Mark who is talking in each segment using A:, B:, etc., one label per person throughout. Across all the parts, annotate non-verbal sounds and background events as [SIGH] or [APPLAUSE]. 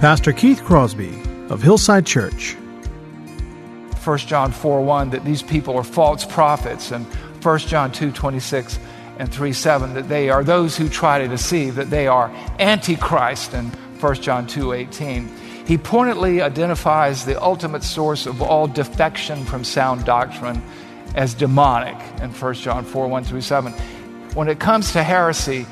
A: Pastor Keith Crosby of Hillside Church.
B: 1 John 4 1, that these people are false prophets, and 1 John 2 26 and 3 7, that they are those who try to deceive, that they are antichrist, and 1 John 2 18. He pointedly identifies the ultimate source of all defection from sound doctrine as demonic in 1 John 4 1 through 7. When it comes to heresy,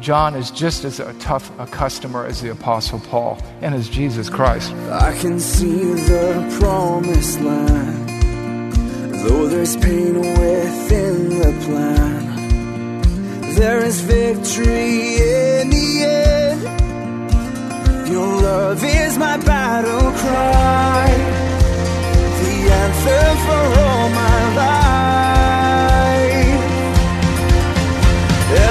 B: John is just as a tough a customer as the Apostle Paul and as Jesus Christ.
C: I can see the promised land, though there's pain within the plan. There is victory in the end. Your love is my battle cry, the anthem for all my life.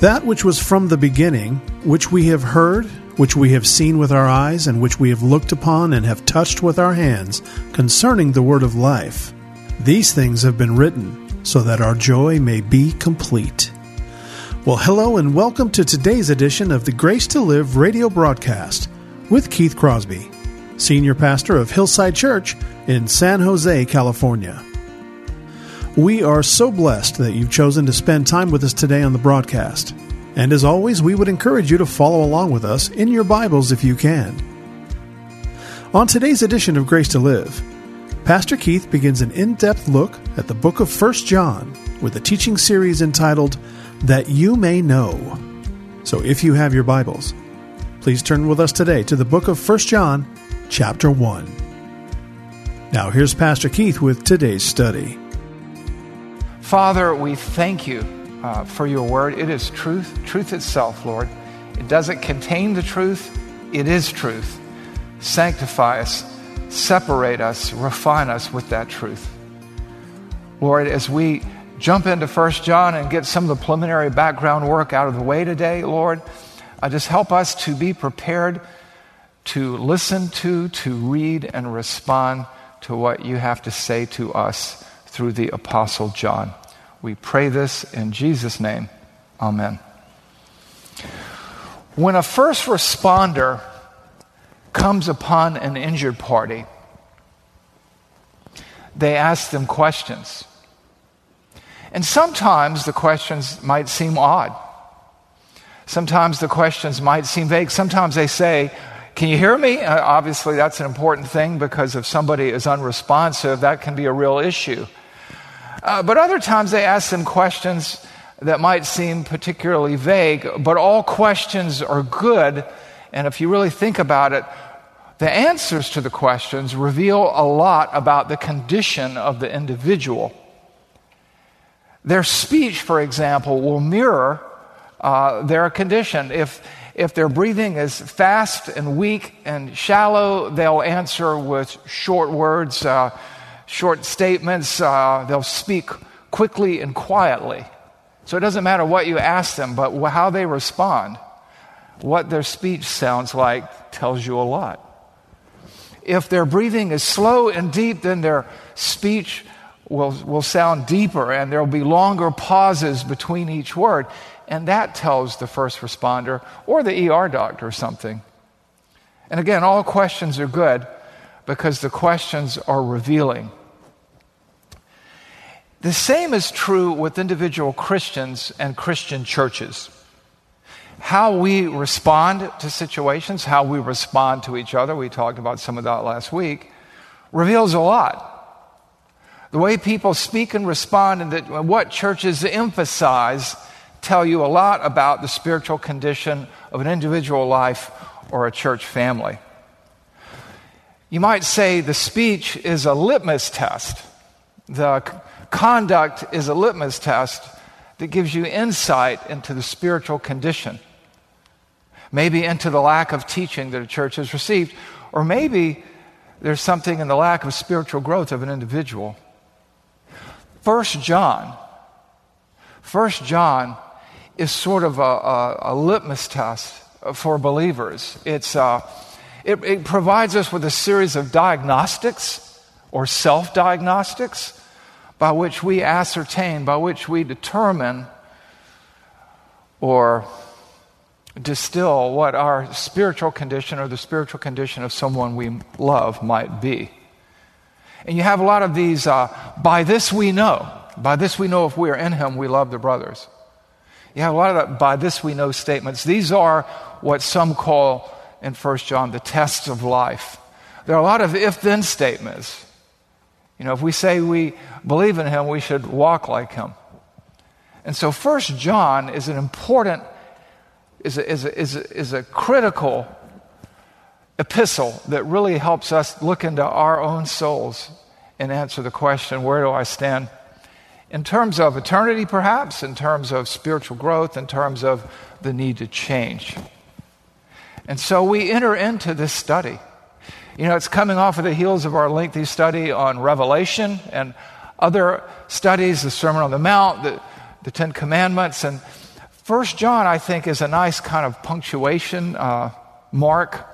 A: That which was from the beginning, which we have heard, which we have seen with our eyes, and which we have looked upon and have touched with our hands, concerning the word of life. These things have been written, so that our joy may be complete. Well, hello and welcome to today's edition of the Grace to Live radio broadcast with Keith Crosby, Senior Pastor of Hillside Church in San Jose, California. We are so blessed that you've chosen to spend time with us today on the broadcast. And as always, we would encourage you to follow along with us in your Bibles if you can. On today's edition of Grace to Live, Pastor Keith begins an in depth look at the book of 1 John with a teaching series entitled That You May Know. So if you have your Bibles, please turn with us today to the book of 1 John, chapter 1. Now here's Pastor Keith with today's study.
B: Father, we thank you uh, for your word. It is truth, truth itself, Lord. It doesn't contain the truth, it is truth. Sanctify us, separate us, refine us with that truth. Lord, as we jump into 1 John and get some of the preliminary background work out of the way today, Lord, uh, just help us to be prepared to listen to, to read, and respond to what you have to say to us through the Apostle John. We pray this in Jesus' name. Amen. When a first responder comes upon an injured party, they ask them questions. And sometimes the questions might seem odd. Sometimes the questions might seem vague. Sometimes they say, Can you hear me? Uh, obviously, that's an important thing because if somebody is unresponsive, that can be a real issue. Uh, but other times they ask them questions that might seem particularly vague, but all questions are good. And if you really think about it, the answers to the questions reveal a lot about the condition of the individual. Their speech, for example, will mirror uh, their condition. If, if their breathing is fast and weak and shallow, they'll answer with short words, uh, short statements. Uh, they'll speak quickly and quietly. So it doesn't matter what you ask them, but how they respond. What their speech sounds like tells you a lot. If their breathing is slow and deep, then their speech will, will sound deeper and there will be longer pauses between each word. And that tells the first responder or the ER doctor something. And again, all questions are good because the questions are revealing. The same is true with individual Christians and Christian churches. how we respond to situations, how we respond to each other, we talked about some of that last week, reveals a lot. The way people speak and respond and what churches emphasize tell you a lot about the spiritual condition of an individual life or a church family. You might say the speech is a litmus test. The conduct is a litmus test that gives you insight into the spiritual condition. Maybe into the lack of teaching that a church has received, or maybe there's something in the lack of spiritual growth of an individual. First John, First John is sort of a, a, a litmus test for believers. It's, uh, it, it provides us with a series of diagnostics or self diagnostics by which we ascertain, by which we determine or distill what our spiritual condition or the spiritual condition of someone we love might be. And you have a lot of these, uh, by this we know. By this we know if we are in him, we love the brothers. You have a lot of by this we know statements. These are what some call in 1 John the tests of life. There are a lot of if then statements. You know, if we say we believe in him, we should walk like him. And so 1 John is an important, is a, is a, is a, is a critical epistle that really helps us look into our own souls and answer the question where do I stand? In terms of eternity, perhaps, in terms of spiritual growth, in terms of the need to change. And so we enter into this study. You know, it's coming off of the heels of our lengthy study on Revelation and other studies, the Sermon on the Mount, the, the Ten Commandments. And First John, I think, is a nice kind of punctuation uh, mark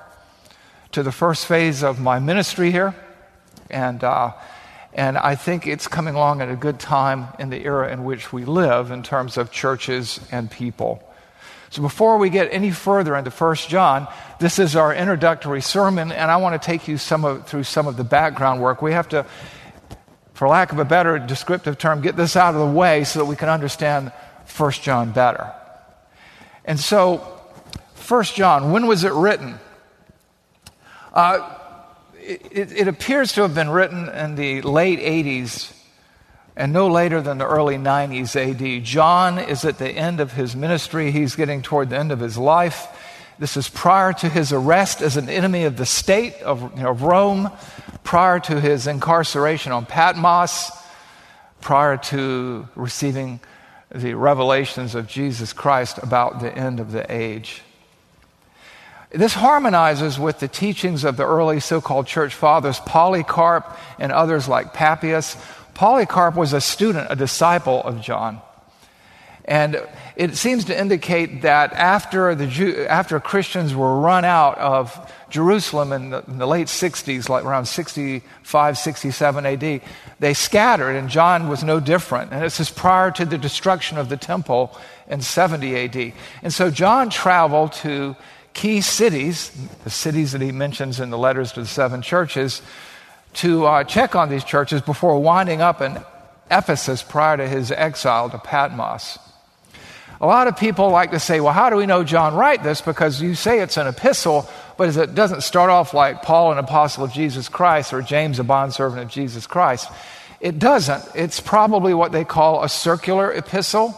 B: to the first phase of my ministry here. And, uh, and I think it's coming along at a good time in the era in which we live in terms of churches and people. So before we get any further into 1 John, this is our introductory sermon, and I want to take you some of, through some of the background work. We have to, for lack of a better descriptive term, get this out of the way so that we can understand 1 John better. And so, 1 John, when was it written? Uh, it, it, appears to have been written in the late 80s and no later than the early 90s AD. John is at the end of his ministry, he's getting toward the end of his life. This is prior to his arrest as an enemy of the state of, you know, of Rome, prior to his incarceration on Patmos, prior to receiving the revelations of Jesus Christ about the end of the age. This harmonizes with the teachings of the early so called church fathers, Polycarp and others like Papias. Polycarp was a student, a disciple of John. And it seems to indicate that after, the Jew, after Christians were run out of Jerusalem in the, in the, late 60s, like around 65, 67 AD, they scattered, and John was no different. And this is prior to the destruction of the temple in 70 AD. And so John traveled to key cities, the cities that he mentions in the letters to the seven churches, to uh, check on these churches before winding up in Ephesus prior to his exile to Patmos. A lot of people like to say, well, how do we know John wrote this? Because you say it's an epistle, but it doesn't start off like Paul, an apostle of Jesus Christ, or James, a bondservant of Jesus Christ. It doesn't. It's probably what they call a circular epistle,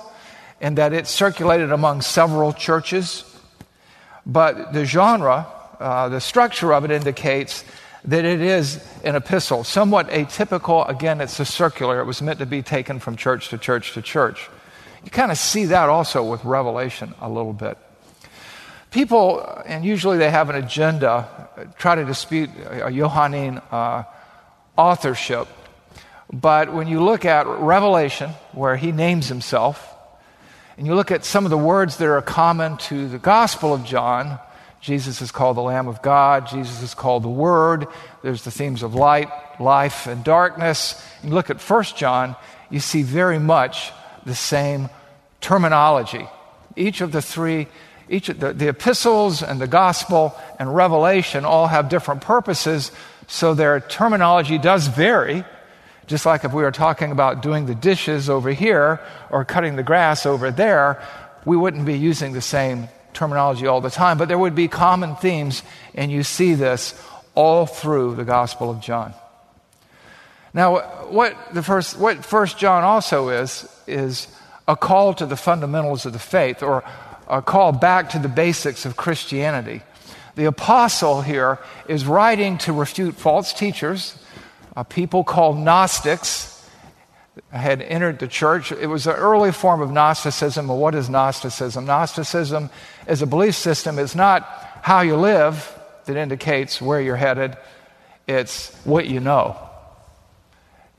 B: in that it circulated among several churches but the genre, uh, the structure of it indicates that it is an epistle, somewhat atypical. Again, it's a circular. It was meant to be taken from church to church to church. You kind of see that also with Revelation a little bit. People, and usually they have an agenda, try to dispute a Johannine uh, authorship. But when you look at Revelation, where he names himself, and you look at some of the words that are common to the Gospel of John, Jesus is called the Lamb of God, Jesus is called the Word, there's the themes of light, life, and darkness. You look at 1 John, you see very much the same terminology. Each of the three, each of the, the epistles and the Gospel and Revelation all have different purposes, so their terminology does vary just like if we were talking about doing the dishes over here or cutting the grass over there, we wouldn't be using the same terminology all the time, but there would be common themes, and you see this all through the Gospel of John. Now, what the first, what First John also is is a call to the fundamentals of the faith, or a call back to the basics of Christianity. The apostle here is writing to refute false teachers, uh, people called Gnostics had entered the church. It was an early form of Gnosticism. Well, what is Gnosticism? Gnosticism is a belief system. It's not how you live that indicates where you're headed, it's what you know.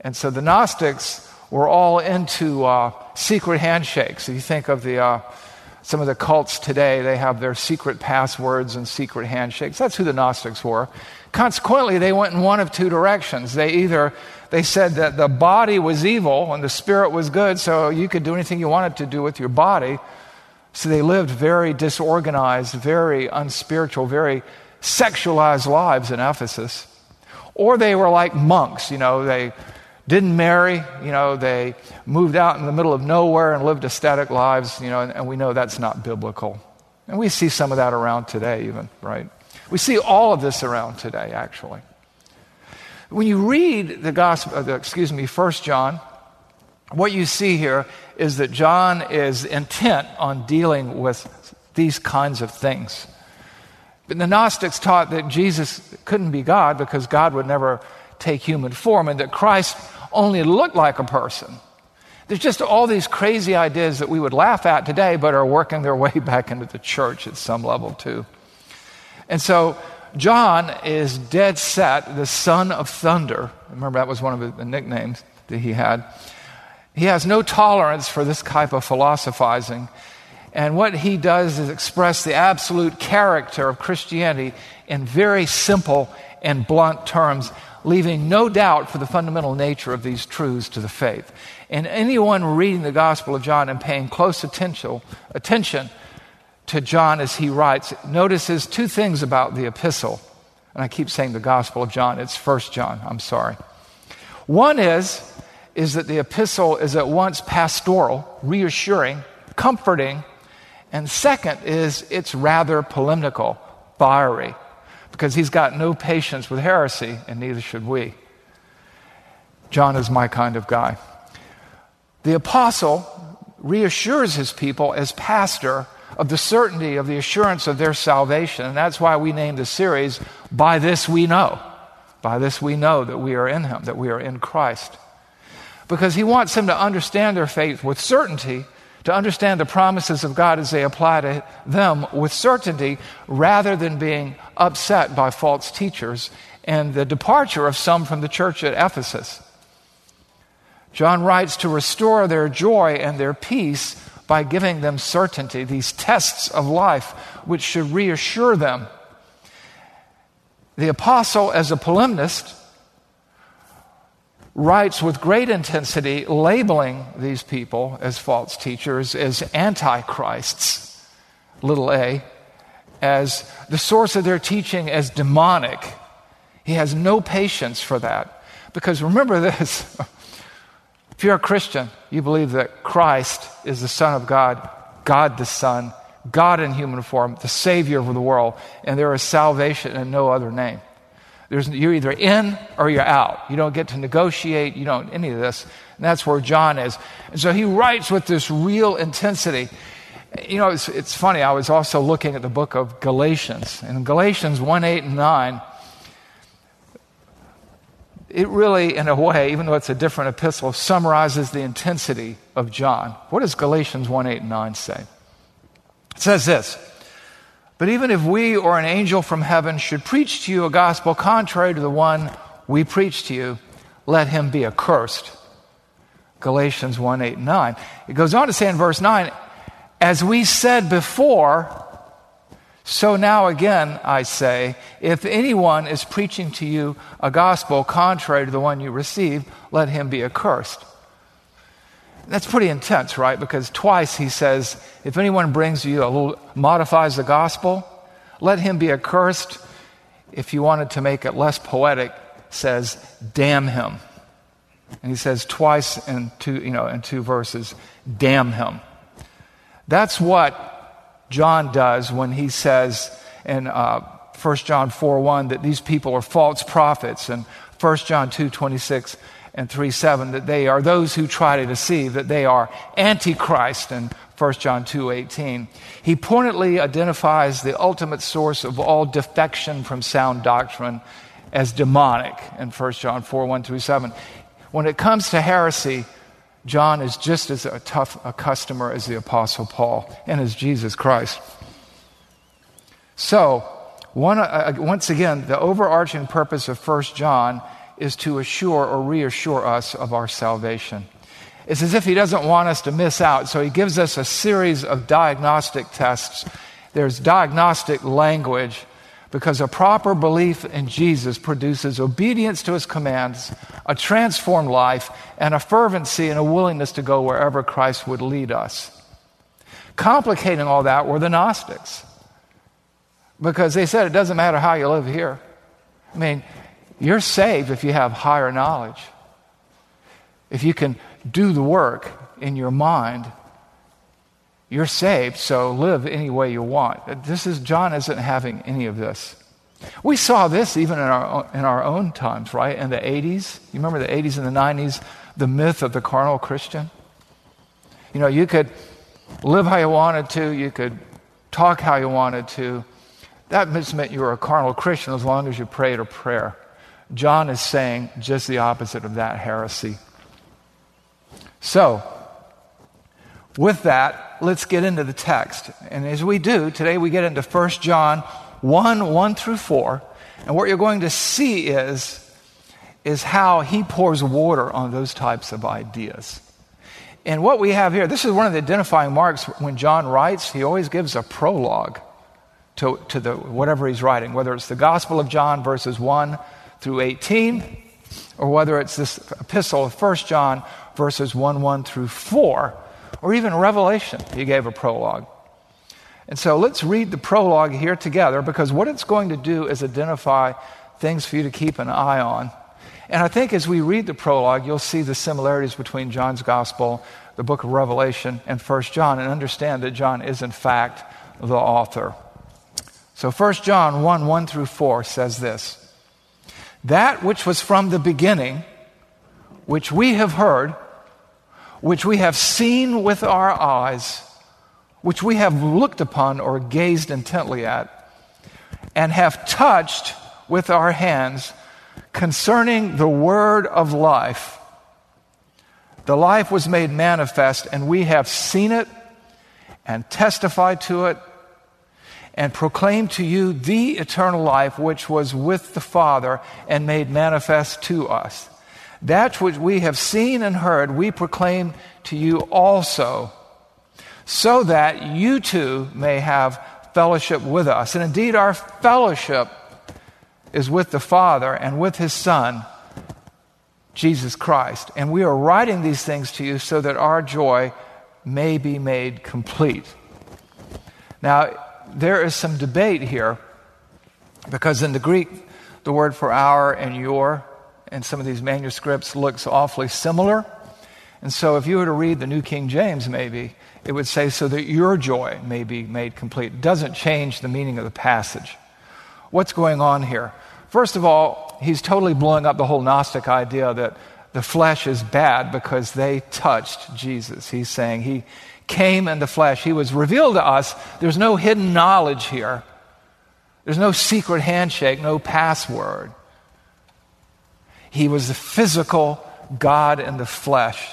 B: And so the Gnostics were all into uh, secret handshakes. If you think of the, uh, some of the cults today, they have their secret passwords and secret handshakes. That's who the Gnostics were. Consequently, they went in one of two directions. They either they said that the body was evil and the spirit was good, so you could do anything you wanted to do with your body. So they lived very disorganized, very unspiritual, very sexualized lives in Ephesus. Or they were like monks, you know, they didn't marry, you know, they moved out in the middle of nowhere and lived ascetic lives, you know, and, and we know that's not biblical. And we see some of that around today, even, right? We see all of this around today, actually. When you read the gospel, uh, excuse me, First John, what you see here is that John is intent on dealing with these kinds of things. But the Gnostics taught that Jesus couldn't be God because God would never take human form and that Christ only looked like a person. There's just all these crazy ideas that we would laugh at today, but are working their [LAUGHS] way back into the church at some level, too. And so, John is dead set, the son of thunder. Remember, that was one of the nicknames that he had. He has no tolerance for this type of philosophizing. And what he does is express the absolute character of Christianity in very simple and blunt terms leaving no doubt for the fundamental nature of these truths to the faith. And anyone reading the Gospel of John and paying close attention, attention to John as he writes notices two things about the epistle. And I keep saying the Gospel of John, it's First John, I'm sorry. One is, is that the epistle is at once pastoral, reassuring, comforting, and second is it's rather polemical, fiery because he's got no patience with heresy, and neither should we. John is my kind of guy. The apostle reassures his people as pastor of the certainty of the assurance of their salvation. And that's why we named the series, By This We Know. By this we know that we are in him, that we are in Christ. Because he wants them to understand their faith with certainty to understand the promises of God as they apply to them with certainty rather than being upset by false teachers and the departure of some from the church at Ephesus. John writes to restore their joy and their peace by giving them certainty, these tests of life which should reassure them. The apostle, as a polemist, writes with great intensity, labeling these people as false teachers, as antichrists, little a, as the source of their teaching as demonic. He has no patience for that. Because remember this [LAUGHS] if you're a Christian, you believe that Christ is the Son of God, God the Son, God in human form, the Savior of the world, and there is salvation in no other name. There's, you're either in or you're out. You don't get to negotiate. You don't any of this. And that's where John is. And so he writes with this real intensity. You know, it's, it's funny. I was also looking at the book of Galatians. In Galatians 1 8 and 9, it really, in a way, even though it's a different epistle, summarizes the intensity of John. What does Galatians 1 8 and 9 say? It says this but even if we or an angel from heaven should preach to you a gospel contrary to the one we preach to you, let him be accursed. Galatians 1 8 and 9. It goes on to say in verse 9, as we said before, so now again I say, if anyone is preaching to you a gospel contrary to the one you received, let him be accursed. That's pretty intense, right? Because twice he says, if anyone brings you a little, modifies the gospel, let him be accursed. If you wanted to make it less poetic, says, damn him. And he says twice in two, you know, in two verses, damn him. That's what John does when he says in uh, 1 John 4 1 that these people are false prophets, and 1 John 2 26 and 3 7 that they are those who try to deceive, that they are antichrist, and 1 John 2 18. He pointedly identifies the ultimate source of all defection from sound doctrine as demonic in 1 John 4 1 through 7. When it comes to heresy, John is just as a tough a customer as the Apostle Paul and as Jesus Christ. So, one, uh, uh once again, the overarching purpose of 1 John is to assure or reassure us of our salvation. It's as if he doesn't want us to miss out, so he gives us a series of diagnostic tests. There's diagnostic language because a proper belief in Jesus produces obedience to his commands, a transformed life, and a fervency and a willingness to go wherever Christ would lead us. Complicating all that were the Gnostics because they said it doesn't matter how you live here. I mean, you're saved if you have higher knowledge. If you can do the work in your mind, you're saved, so live any way you want. This is John isn't having any of this. We saw this even in our, in our own times, right? In the 80s. You remember the 80s and the 90s, the myth of the carnal Christian? You know, you could live how you wanted to, you could talk how you wanted to. That just meant you were a carnal Christian as long as you prayed a prayer. John is saying just the opposite of that heresy. So, with that, let's get into the text. And as we do, today we get into 1 John 1 1 through 4. And what you're going to see is, is how he pours water on those types of ideas. And what we have here, this is one of the identifying marks when John writes, he always gives a prologue to, to the, whatever he's writing, whether it's the Gospel of John, verses 1 through 18, or whether it's this epistle of 1 John, verses 1 1 through 4, or even Revelation, he gave a prologue. And so let's read the prologue here together because what it's going to do is identify things for you to keep an eye on. And I think as we read the prologue, you'll see the similarities between John's gospel, the book of Revelation, and 1 John, and understand that John is, in fact, the author. So 1 John 1 1 through 4 says this That which was from the beginning, which we have heard, which we have seen with our eyes, which we have looked upon or gazed intently at, and have touched with our hands concerning the word of life. The life was made manifest, and we have seen it and testified to it and proclaimed to you the eternal life which was with the Father and made manifest to us. That which we have seen and heard, we proclaim to you also, so that you too may have fellowship with us. And indeed, our fellowship is with the Father and with His Son, Jesus Christ. And we are writing these things to you so that our joy may be made complete. Now, there is some debate here because in the Greek, the word for our and your in some of these manuscripts looks awfully similar. And so, if you were to read the New King James, maybe it would say, so that your joy may be made complete. It doesn't change the meaning of the passage. What's going on here? First of all, he's totally blowing up the whole Gnostic idea that the flesh is bad because they touched Jesus. He's saying he came in the flesh, he was revealed to us. There's no hidden knowledge here, there's no secret handshake, no password. He was the physical God in the flesh.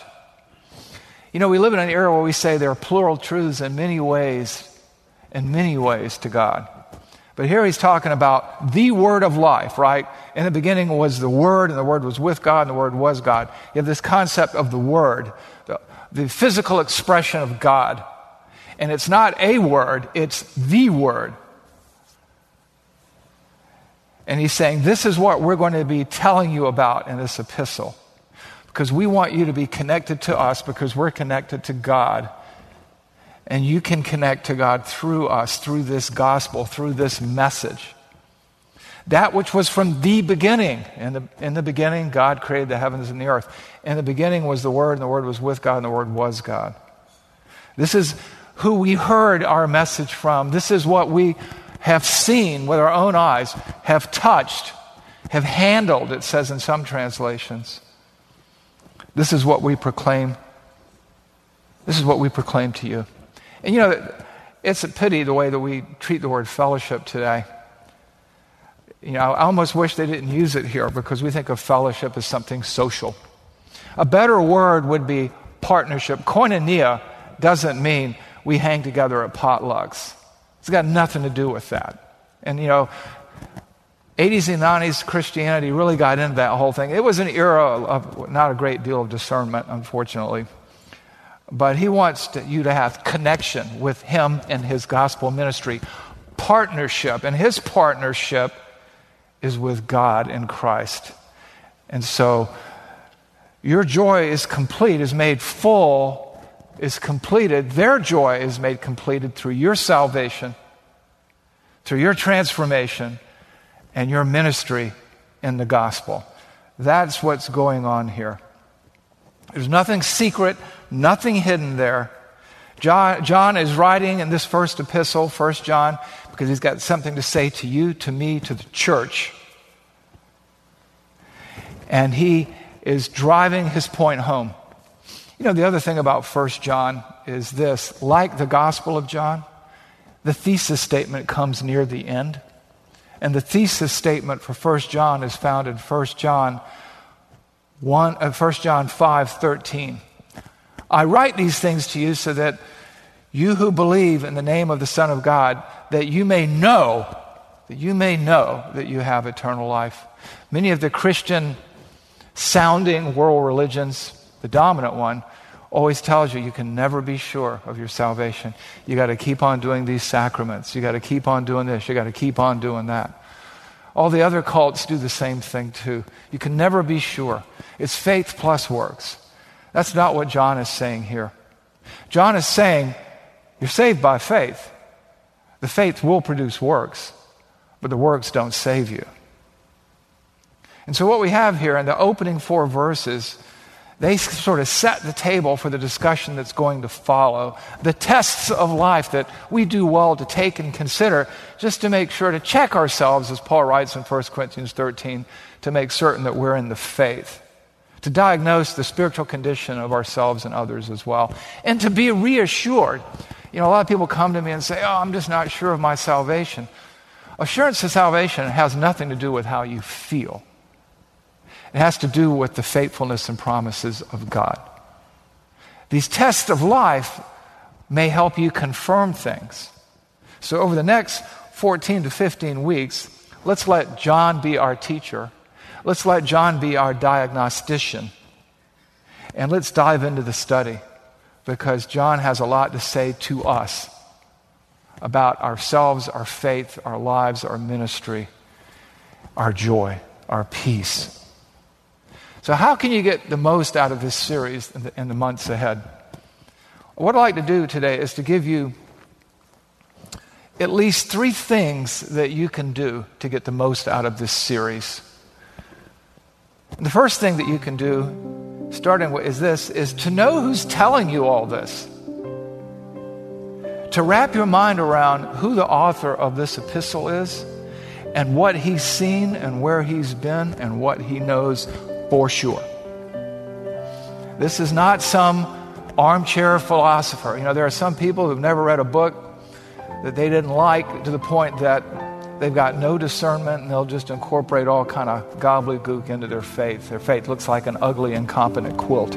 B: You know, we live in an era where we say there are plural truths in many ways, in many ways to God. But here he's talking about the word of life, right? In the beginning was the word, and the word was with God, and the word was God. You have this concept of the word, the, the physical expression of God. And it's not a word, it's the word. And he's saying, This is what we're going to be telling you about in this epistle. Because we want you to be connected to us because we're connected to God. And you can connect to God through us, through this gospel, through this message. That which was from the beginning. In the, in the beginning, God created the heavens and the earth. In the beginning was the Word, and the Word was with God, and the Word was God. This is who we heard our message from. This is what we have seen with our own eyes, have touched, have handled, it says in some translations. This is what we proclaim. This is what we proclaim to you. And you know, it's a pity the way that we treat the word fellowship today. You know, I almost wish they didn't use it here because we think of fellowship as something social. A better word would be partnership. Koinonia doesn't mean we hang together at potlucks. It's got nothing to do with that. And, you know, 80s and 90s Christianity really got into that whole thing. It was an era of not a great deal of discernment, unfortunately. But he wants to, you to have connection with him and his gospel ministry, partnership. And his partnership is with God in Christ. And so your joy is complete, is made full, is completed. Their joy is made completed through your salvation, through your transformation, and your ministry in the gospel. That's what's going on here. There's nothing secret, nothing hidden there. John, John is writing in this first epistle, First John, because he's got something to say to you, to me, to the church. And he is driving his point home. You know, the other thing about First John is this like the Gospel of John, the thesis statement comes near the end. And the thesis statement for First John is found in First John 1, uh, 1 John 5 13. I write these things to you so that you who believe in the name of the Son of God, that you may know, that you may know that you have eternal life. Many of the Christian sounding world religions, the dominant one, always tells you you can never be sure of your salvation. You got to keep on doing these sacraments. You got to keep on doing this. You got to keep on doing that. All the other cults do the same thing too. You can never be sure. It's faith plus works. That's not what John is saying here. John is saying you're saved by faith. The faith will produce works, but the works don't save you. And so, what we have here in the opening four verses, they sort of set the table for the discussion that's going to follow. The tests of life that we do well to take and consider just to make sure to check ourselves, as Paul writes in 1 Corinthians 13, to make certain that we're in the faith. To diagnose the spiritual condition of ourselves and others as well. And to be reassured. You know, a lot of people come to me and say, Oh, I'm just not sure of my salvation. Assurance of salvation has nothing to do with how you feel. It has to do with the faithfulness and promises of God. These tests of life may help you confirm things. So, over the next 14 to 15 weeks, let's let John be our teacher. Let's let John be our diagnostician. And let's dive into the study because John has a lot to say to us about ourselves, our faith, our lives, our ministry, our joy, our peace. So, how can you get the most out of this series in the, in the months ahead? What I'd like to do today is to give you at least three things that you can do to get the most out of this series. The first thing that you can do, starting with, is this, is to know who's telling you all this. To wrap your mind around who the author of this epistle is and what he's seen and where he's been and what he knows for sure. This is not some armchair philosopher. You know, there are some people who've never read a book that they didn't like to the point that they've got no discernment and they'll just incorporate all kind of gobbledygook into their faith. Their faith looks like an ugly, incompetent quilt.